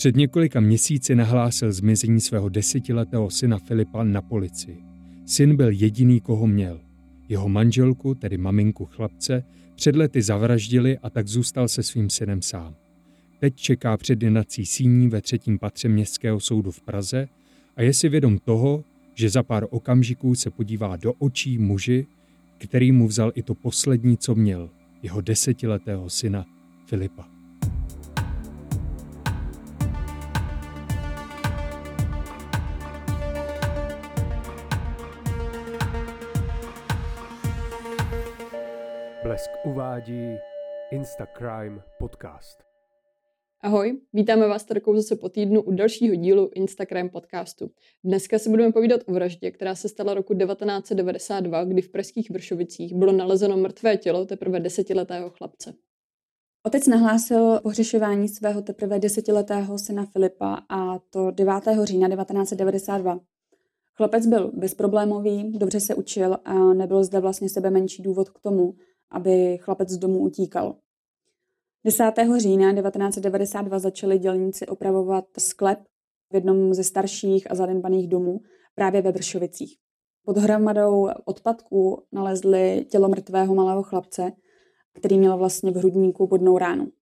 Před několika měsíci nahlásil zmizení svého desetiletého syna Filipa na policii. Syn byl jediný, koho měl. Jeho manželku, tedy maminku chlapce, před lety zavraždili a tak zůstal se svým synem sám. Teď čeká před jednací síní ve třetím patře Městského soudu v Praze a je si vědom toho, že za pár okamžiků se podívá do očí muži, který mu vzal i to poslední, co měl, jeho desetiletého syna Filipa. Blesk uvádí Instacrime podcast. Ahoj, vítáme vás tady zase po týdnu u dalšího dílu Instagram podcastu. Dneska si budeme povídat o vraždě, která se stala roku 1992, kdy v pražských Vršovicích bylo nalezeno mrtvé tělo teprve desetiletého chlapce. Otec nahlásil pohřešování svého teprve desetiletého syna Filipa a to 9. října 1992. Chlapec byl bezproblémový, dobře se učil a nebyl zde vlastně sebe menší důvod k tomu, aby chlapec z domu utíkal. 10. října 1992 začali dělníci opravovat sklep v jednom ze starších a zanedbaných domů právě ve Vršovicích. Pod hromadou odpadků nalezli tělo mrtvého malého chlapce, který měl vlastně v hrudníku bodnou ránu.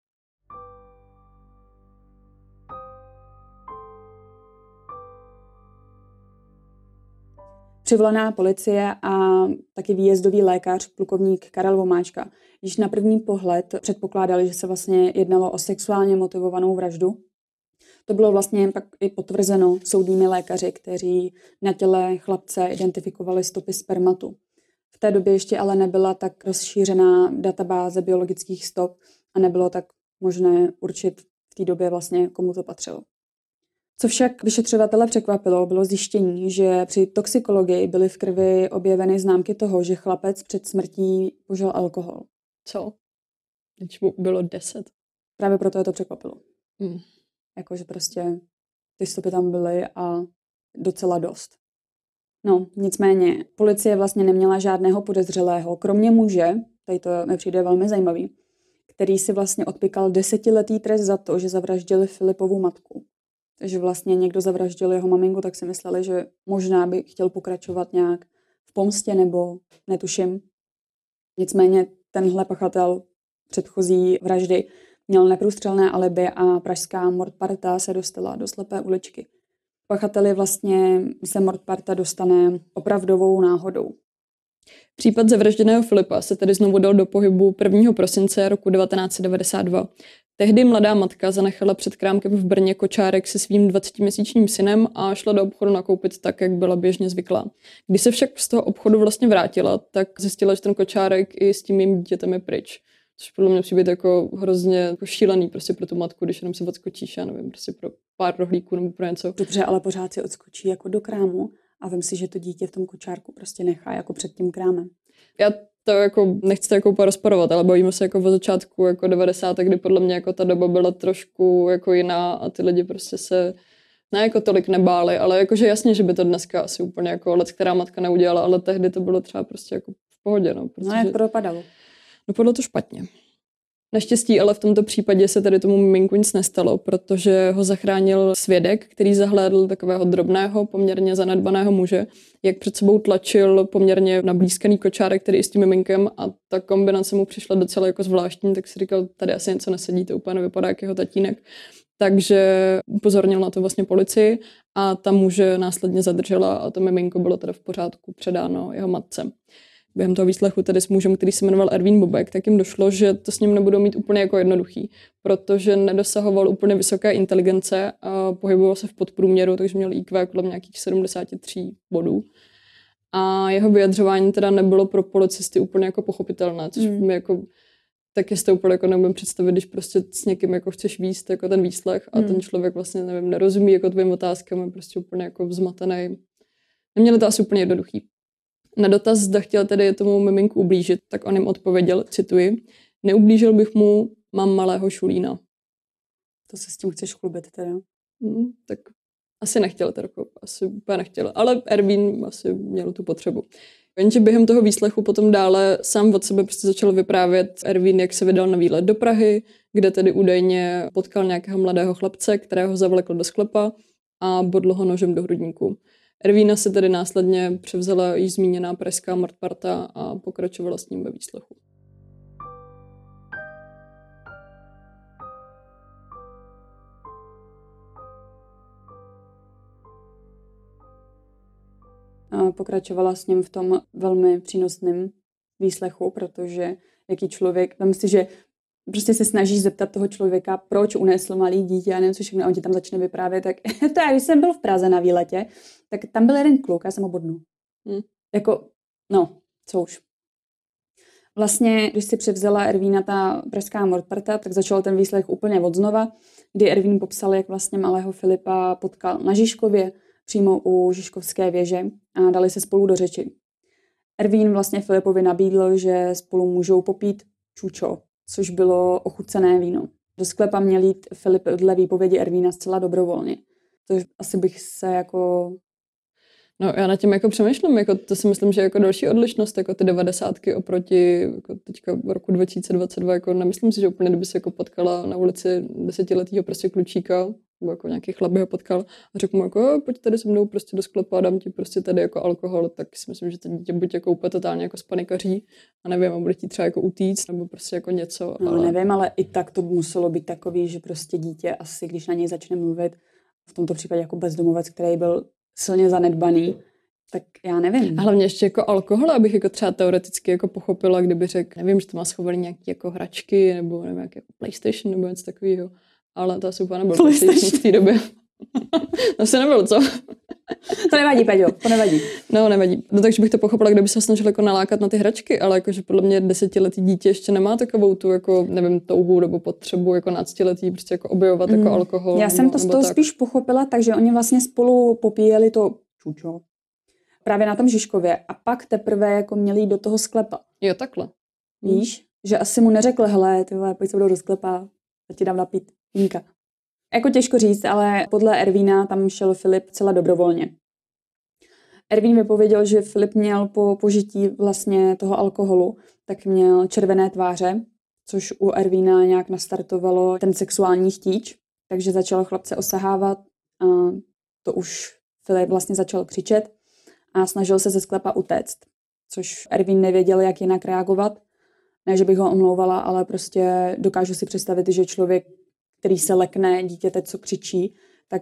Přivolaná policie a taky výjezdový lékař, plukovník Karel Vomáčka, již na první pohled předpokládali, že se vlastně jednalo o sexuálně motivovanou vraždu. To bylo vlastně pak i potvrzeno soudními lékaři, kteří na těle chlapce identifikovali stopy spermatu. V té době ještě ale nebyla tak rozšířená databáze biologických stop a nebylo tak možné určit v té době vlastně, komu to patřilo. Co však vyšetřovatele překvapilo, bylo zjištění, že při toxikologii byly v krvi objeveny známky toho, že chlapec před smrtí požil alkohol. Co? Když mu bylo deset. Právě proto je to překvapilo. Hmm. Jakože prostě ty stopy tam byly a docela dost. No, nicméně, policie vlastně neměla žádného podezřelého, kromě muže, tady to mi přijde velmi zajímavý, který si vlastně odpikal desetiletý trest za to, že zavraždili Filipovu matku že vlastně někdo zavraždil jeho maminku, tak si mysleli, že možná by chtěl pokračovat nějak v pomstě nebo netuším. Nicméně tenhle pachatel předchozí vraždy měl neprůstřelné alibi a pražská Mordparta se dostala do slepé uličky. Pachateli vlastně se Mordparta dostane opravdovou náhodou. Případ zavražděného Filipa se tedy znovu dal do pohybu 1. prosince roku 1992. Tehdy mladá matka zanechala před krámkem v Brně kočárek se svým 20-měsíčním synem a šla do obchodu nakoupit tak, jak byla běžně zvyklá. Když se však z toho obchodu vlastně vrátila, tak zjistila, že ten kočárek i s tím mým dítětem je pryč. Což podle mě přijde jako hrozně jako šílený prostě pro tu matku, když jenom se odskočíš, já nevím, prostě pro pár rohlíků nebo pro něco. Dobře, ale pořád si odskočí jako do krámu a vím si, že to dítě v tom kočárku prostě nechá jako před tím krámem. Já to jako nechci to jako úplně rozporovat, ale bavíme se jako o začátku jako 90. kdy podle mě jako ta doba byla trošku jako jiná a ty lidi prostě se ne jako tolik nebáli, ale jakože jasně, že by to dneska asi úplně jako let, která matka neudělala, ale tehdy to bylo třeba prostě jako v pohodě. No, protože, no jak to dopadalo? Dopadlo to špatně. Naštěstí ale v tomto případě se tady tomu miminku nic nestalo, protože ho zachránil svědek, který zahlédl takového drobného, poměrně zanedbaného muže, jak před sebou tlačil poměrně nablízkaný kočárek, který je s tím miminkem a ta kombinace mu přišla docela jako zvláštní, tak si říkal, tady asi něco nesedí, to úplně nevypadá jak jeho tatínek. Takže upozornil na to vlastně policii a ta muže následně zadržela a to miminko bylo teda v pořádku předáno jeho matce během toho výslechu tedy s mužem, který se jmenoval Erwin Bobek, tak jim došlo, že to s ním nebudou mít úplně jako jednoduchý, protože nedosahoval úplně vysoké inteligence a pohyboval se v podprůměru, takže měl IQ kolem nějakých 73 bodů. A jeho vyjadřování teda nebylo pro policisty úplně jako pochopitelné, což mm. mi jako taky si to úplně jako nemůžu představit, když prostě s někým jako chceš výst jako ten výslech a mm. ten člověk vlastně, nevím, nerozumí jako tvým otázkám, je prostě úplně jako vzmatený. Neměli to asi úplně jednoduchý. Na dotaz, zda chtěl tedy tomu miminku ublížit, tak on jim odpověděl, cituji, neublížil bych mu, mám malého šulína. To se s tím chceš chlubit teda? Hmm, tak asi nechtěl, teda, asi úplně nechtěl, ale Erwin asi měl tu potřebu. Jenže během toho výslechu potom dále sám od sebe prostě začal vyprávět Ervín, jak se vydal na výlet do Prahy, kde tedy údajně potkal nějakého mladého chlapce, kterého zavlekl do sklepa a bodl ho nožem do hrudníku. Ervína se tedy následně převzala již zmíněná pražská mrtparta a pokračovala s ním ve výslechu. pokračovala s ním v tom velmi přínosném výslechu, protože jaký člověk, vem si, že prostě se snažíš zeptat toho člověka, proč unesl malý dítě a nevím co všechno, a on ti tam začne vyprávět, tak to já, když jsem byl v Praze na výletě, tak tam byl jeden kluk, já jsem ho bodnul. Hmm. Jako, no, co už. Vlastně, když si převzala Ervína ta pražská mordparta, tak začal ten výslech úplně od znova, kdy Ervín popsal, jak vlastně malého Filipa potkal na Žižkově, přímo u Žižkovské věže a dali se spolu do řeči. Ervín vlastně Filipovi nabídl, že spolu můžou popít čučo, což bylo ochucené víno. Do sklepa měl jít Filip dle výpovědi Ervína zcela dobrovolně. To asi bych se jako No já na tím jako přemýšlím, jako to si myslím, že jako další odlišnost, jako ty devadesátky oproti jako teďka roku 2022, jako nemyslím si, že úplně kdyby se jako potkala na ulici desetiletýho prostě klučíka, nebo jako nějaký chlap by ho potkal a řekl mu jako, pojď tady se mnou prostě do sklepa, dám ti prostě tady jako alkohol, tak si myslím, že to dítě buď jako úplně totálně jako spanikaří a nevím, a bude ti třeba jako utíct, nebo prostě jako něco. No ale... nevím, ale i tak to muselo být takový, že prostě dítě asi, když na něj začne mluvit, v tomto případě jako bezdomovec, který byl silně zanedbaný, tak já nevím. A hlavně ještě jako alkohol, abych jako třeba teoreticky jako pochopila, kdyby řekl, nevím, že to má schovaný nějaké jako hračky, nebo nevím, jak jako PlayStation, nebo něco takového. Ale to asi úplně nebyl PlayStation v té době. to se nebylo, co? to nevadí, Peťo, to nevadí. No, nevadí. No, takže bych to pochopila, kdyby se snažil jako nalákat na ty hračky, ale jakože podle mě desetiletý dítě ještě nemá takovou tu, jako, nevím, touhu nebo potřebu jako náctiletý prostě jako objevovat jako mm. jako alkohol. Já jsem to z toho tak. spíš pochopila, takže oni vlastně spolu popíjeli to čučo právě na tom Žižkově a pak teprve jako měli jít do toho sklepa. Jo, takhle. Víš? Že asi mu neřekl, hele, ty vole, pojď se do sklepa, a ti dám napít vínka. Jako těžko říct, ale podle Ervína tam šel Filip celá dobrovolně. Ervín vypověděl, že Filip měl po požití vlastně toho alkoholu, tak měl červené tváře, což u Ervína nějak nastartovalo ten sexuální chtíč, takže začal chlapce osahávat a to už Filip vlastně začal křičet a snažil se ze sklepa utéct, což Ervín nevěděl, jak jinak reagovat. Ne, že bych ho omlouvala, ale prostě dokážu si představit, že člověk, který se lekne dítěte, co křičí, tak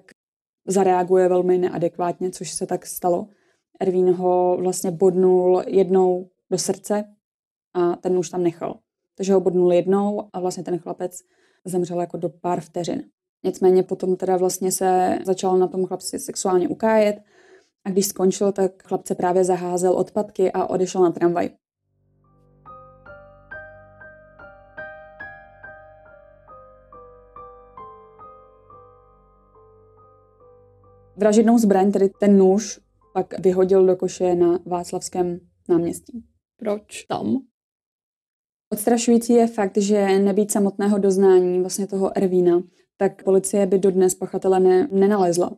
zareaguje velmi neadekvátně, což se tak stalo. Ervín ho vlastně bodnul jednou do srdce a ten už tam nechal. Takže ho bodnul jednou a vlastně ten chlapec zemřel jako do pár vteřin. Nicméně potom teda vlastně se začal na tom chlapci sexuálně ukájet a když skončil, tak chlapce právě zaházel odpadky a odešel na tramvaj. Vražednou zbraň, tedy ten nůž, pak vyhodil do koše na Václavském náměstí. Proč tam? Odstrašující je fakt, že nebýt samotného doznání vlastně toho Ervína, tak policie by dodnes pachatele ne, nenalezla.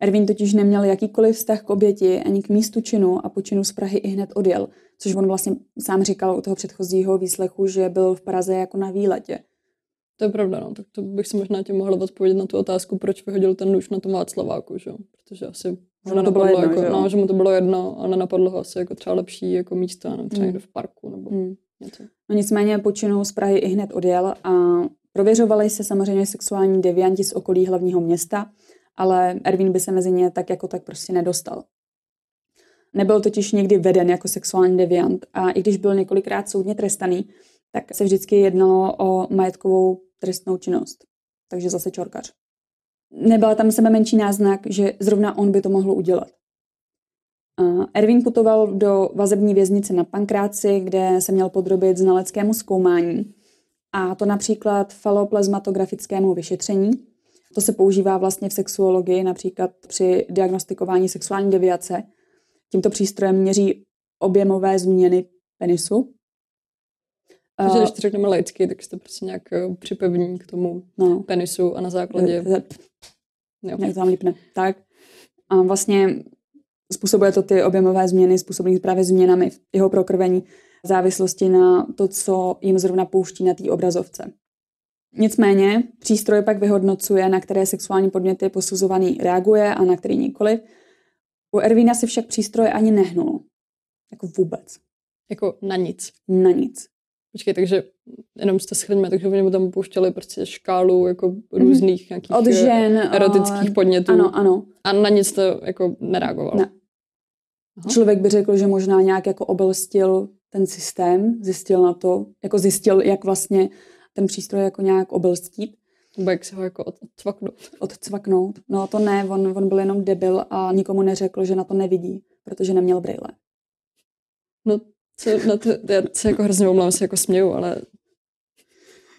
Erwin totiž neměl jakýkoliv vztah k oběti ani k místu činu a po činu z Prahy i hned odjel, což on vlastně sám říkal u toho předchozího výslechu, že byl v Praze jako na výletě. To je pravda, no. Tak to bych si možná tě mohla odpovědět na tu otázku, proč vyhodil ten nůž na tom Václaváku, že? Protože asi že mu to bylo jedno, jako, že, no, že mu to bylo jedno a nenapadlo ho asi jako třeba lepší jako místo, nebo třeba hmm. někdo v parku nebo hmm. něco. No nicméně po činu z Prahy i hned odjel a prověřovali se samozřejmě sexuální devianti z okolí hlavního města, ale Erwin by se mezi ně tak jako tak prostě nedostal. Nebyl totiž nikdy veden jako sexuální deviant a i když byl několikrát soudně trestaný, tak se vždycky jednalo o majetkovou trestnou činnost. Takže zase čorkař. Nebyla tam sebe menší náznak, že zrovna on by to mohl udělat. Erwin putoval do vazební věznice na Pankráci, kde se měl podrobit znaleckému zkoumání, a to například faloplazmatografickému vyšetření, to se používá vlastně v sexuologii, například při diagnostikování sexuální deviace. Tímto přístrojem měří objemové změny penisu. Takže když to řekneme laicky, tak jste prostě nějak eh, připevní k tomu no. penisu a na základě... Jo. Jak to tam lípne. Tak. A vlastně Způsobuje to ty objemové změny, způsobené právě změnami v jeho prokrvení, v závislosti na to, co jim zrovna pouští na té obrazovce. Nicméně přístroj pak vyhodnocuje, na které sexuální podněty posuzovaný reaguje a na který nikoli. U Ervína si však přístroj ani nehnul. Jako vůbec. Jako na nic. Na nic. Počkej, takže jenom jste schrňme, takže oni mu tam pouštěli prostě škálu jako různých nějakých Od žen, erotických a- podnětů. Ano, ano. A na nic to jako nereagovalo. Ne. Aha. Člověk by řekl, že možná nějak jako obelstil ten systém, zjistil na to, jako zjistil, jak vlastně ten přístroj jako nějak obelstít, Nebo jak se ho jako od- odcvaknout. odcvaknout. No to ne, on, on byl jenom debil a nikomu neřekl, že na to nevidí, protože neměl brýle. No, co na to, já se jako hrozně omlám, se jako směju, ale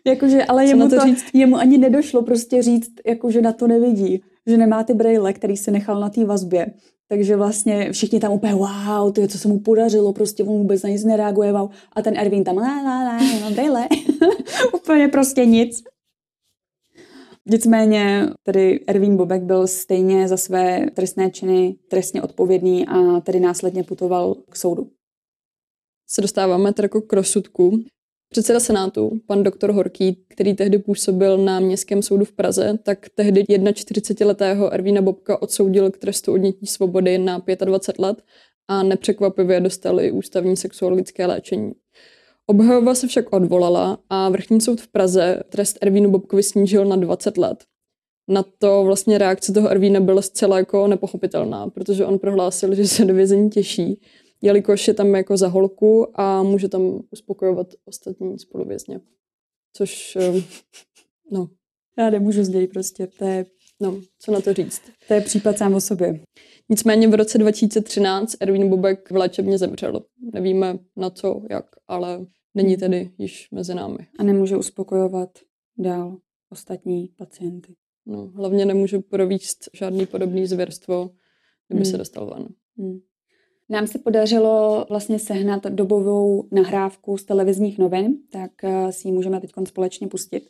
Jakože, ale Co jemu, to to, říct? jemu ani nedošlo prostě říct, jako, že na to nevidí, že nemá ty brýle, který si nechal na té vazbě. Takže vlastně všichni tam úplně, wow, ty, co se mu podařilo, prostě on vůbec na nic nereaguje, wow. A ten Erwin tam, la, la, la, nemám brýle. úplně prostě nic. Nicméně tedy Erwin Bobek byl stejně za své trestné činy trestně odpovědný a tedy následně putoval k soudu. Se dostáváme tedy jako k rozsudku. Předseda Senátu, pan doktor Horký, který tehdy působil na Městském soudu v Praze, tak tehdy 41-letého Ervína Bobka odsoudil k trestu odnětí svobody na 25 let a nepřekvapivě dostal i ústavní sexuologické léčení. Obhajoba se však odvolala a vrchní soud v Praze trest Ervínu Bobkovi snížil na 20 let. Na to vlastně reakce toho Ervína byla zcela jako nepochopitelná, protože on prohlásil, že se do vězení těší, jelikož je tam jako za holku a může tam uspokojovat ostatní spoluvězně. Což, eh, no, Já nemůžu z něj prostě, to je, no, co na to říct. to je případ sám o sobě. Nicméně v roce 2013 Erwin Bobek v léčebně zemřel. Nevíme na co, jak, ale není tedy již mezi námi. A nemůže uspokojovat dál ostatní pacienty. No, hlavně nemůže províst žádný podobný zvěrstvo, kdyby Hmm. se dostal ven. Hmm. Nám se podařilo vlastně sehnat dobovou nahrávku z televizních novin, tak eh, si ji můžeme teď společně pustit.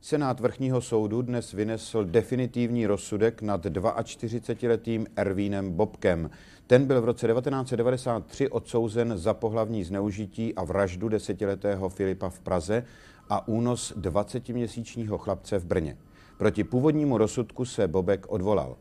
Senát vrchního soudu dnes vynesl definitivní rozsudek nad 42-letým Ervínem Bobkem. Ten byl v roce 1993 odsouzen za pohlavní zneužití a vraždu desetiletého Filipa v Praze a únos 20-měsíčního chlapce v Brně. Proti původnímu rozsudku se Bobek odvolal.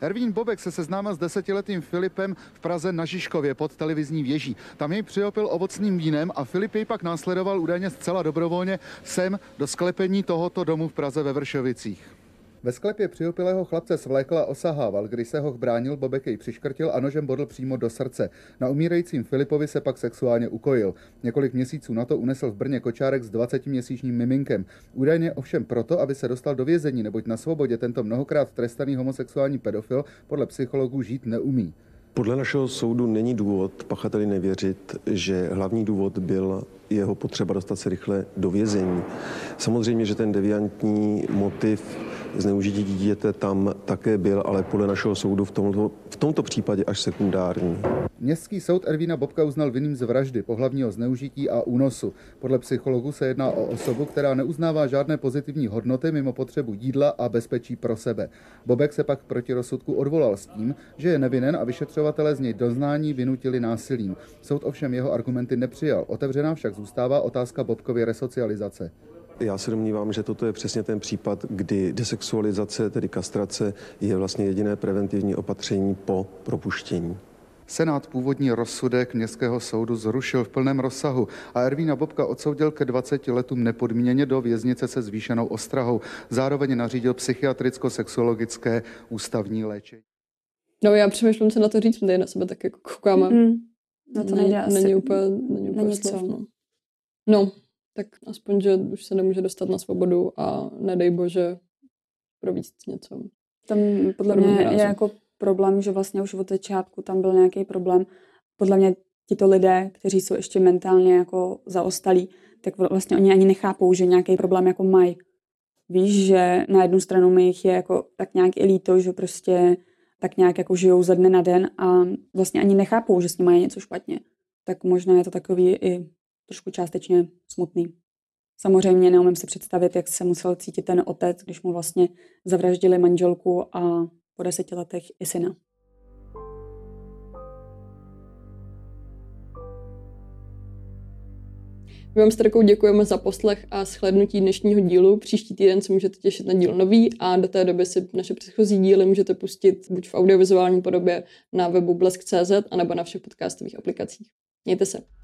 Ervín Bobek se seznámil s desetiletým Filipem v Praze na Žižkově pod televizní věží. Tam jej přiopil ovocným vínem a Filip jej pak následoval údajně zcela dobrovolně sem do sklepení tohoto domu v Praze ve Vršovicích. Ve sklepě přiopilého chlapce svlékl a osahával, když se ho bránil, Bobek jej přiškrtil a nožem bodl přímo do srdce. Na umírajícím Filipovi se pak sexuálně ukojil. Několik měsíců na to unesl v Brně kočárek s 20-měsíčním miminkem. Údajně ovšem proto, aby se dostal do vězení, neboť na svobodě tento mnohokrát trestaný homosexuální pedofil podle psychologů žít neumí. Podle našeho soudu není důvod pachateli nevěřit, že hlavní důvod byl jeho potřeba dostat se rychle do vězení. Samozřejmě, že ten deviantní motiv zneužití dítěte tam také byl, ale podle našeho soudu v tomto, v tomto případě až sekundární. Městský soud Ervína Bobka uznal vinným z vraždy, pohlavního zneužití a únosu. Podle psychologů se jedná o osobu, která neuznává žádné pozitivní hodnoty mimo potřebu jídla a bezpečí pro sebe. Bobek se pak proti rozsudku odvolal s tím, že je nevinen a vyšetřovatelé z něj doznání vynutili násilím. Soud ovšem jeho argumenty nepřijal. Otevřená však zůstává otázka Bobkovy resocializace. Já se domnívám, že toto je přesně ten případ, kdy desexualizace, tedy kastrace, je vlastně jediné preventivní opatření po propuštění. Senát původní rozsudek Městského soudu zrušil v plném rozsahu a Ervína Bobka odsoudil ke 20 letům nepodmíněně do věznice se zvýšenou ostrahou. Zároveň nařídil psychiatricko-sexuologické ústavní léčení. No já přemýšlím, co na to říct, tady na sebe tak jako koukáme. Mm. No to nejde asi. Není úplně, není úplně není slov, no. No, tak aspoň, že už se nemůže dostat na svobodu a nedej bože províct něco. Tam podle mě je jako problém, že vlastně už od začátku tam byl nějaký problém. Podle mě tito lidé, kteří jsou ještě mentálně jako zaostalí, tak vlastně oni ani nechápou, že nějaký problém jako mají. Víš, že na jednu stranu mi jich je jako tak nějak i líto, že prostě tak nějak jako žijou ze dne na den a vlastně ani nechápou, že s nimi je něco špatně. Tak možná je to takový i trošku částečně smutný. Samozřejmě neumím si představit, jak se musel cítit ten otec, když mu vlastně zavraždili manželku a po deseti letech i syna. My vám s Terkou děkujeme za poslech a shlednutí dnešního dílu. Příští týden se můžete těšit na díl nový a do té doby si naše předchozí díly můžete pustit buď v audiovizuální podobě na webu blesk.cz anebo na všech podcastových aplikacích. Mějte se.